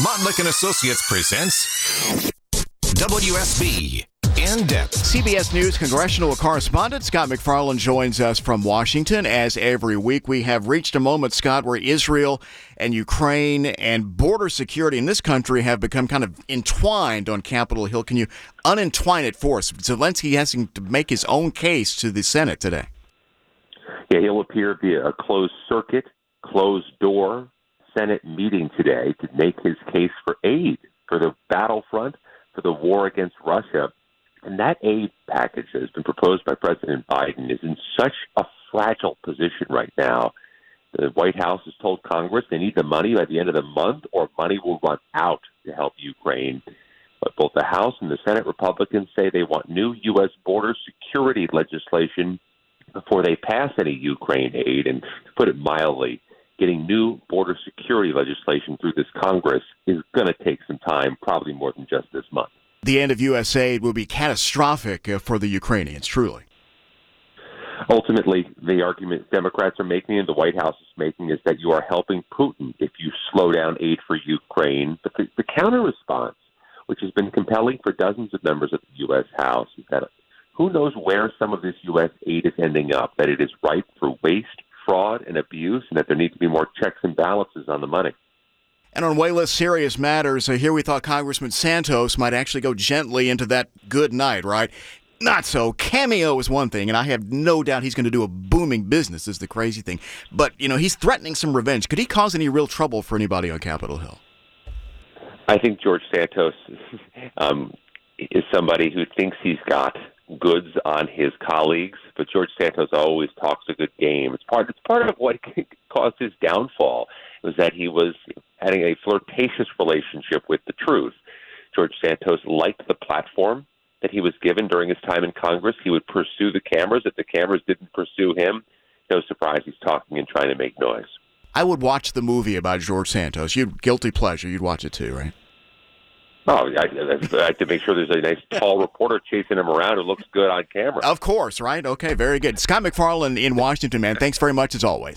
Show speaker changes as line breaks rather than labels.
Montlick and Associates presents WSB in depth.
CBS News congressional correspondent Scott MacFarlane joins us from Washington. As every week, we have reached a moment, Scott, where Israel and Ukraine and border security in this country have become kind of entwined on Capitol Hill. Can you unentwine it for us? Zelensky has to make his own case to the Senate today.
Yeah, he'll appear via a closed circuit, closed door Senate meeting today to make his case for aid for the battlefront, for the war against Russia. And that aid package that has been proposed by President Biden is in such a fragile position right now. The White House has told Congress they need the money by the end of the month or money will run out to help Ukraine. But both the House and the Senate Republicans say they want new U.S. border security legislation before they pass any Ukraine aid. And to put it mildly, getting new border security legislation through this Congress is going to take some time, probably more than just this month.
The end of U.S. aid will be catastrophic uh, for the Ukrainians, truly.
Ultimately, the argument Democrats are making and the White House is making is that you are helping Putin if you slow down aid for Ukraine. But the, the counter response, which has been compelling for dozens of members of the U.S. House, is that who knows where some of this U.S. aid is ending up, that it is ripe for waste fraud and abuse, and that there need to be more checks and balances on the money.
And on way less serious matters, uh, here we thought Congressman Santos might actually go gently into that good night, right? Not so. Cameo is one thing, and I have no doubt he's going to do a booming business, is the crazy thing. But, you know, he's threatening some revenge. Could he cause any real trouble for anybody on Capitol Hill?
I think George Santos um, is somebody who thinks he's got goods on his colleagues, but George Santos always talks a good game. It's part it's part of what caused his downfall was that he was having a flirtatious relationship with the truth. George Santos liked the platform that he was given during his time in Congress. He would pursue the cameras. If the cameras didn't pursue him, no surprise he's talking and trying to make noise.
I would watch the movie about George Santos. You'd guilty pleasure. You'd watch it too, right?
Oh, I, I have to make sure there's a nice tall reporter chasing him around who looks good on camera.
Of course, right? Okay, very good. Scott MacFarlane in Washington, man. Thanks very much as always.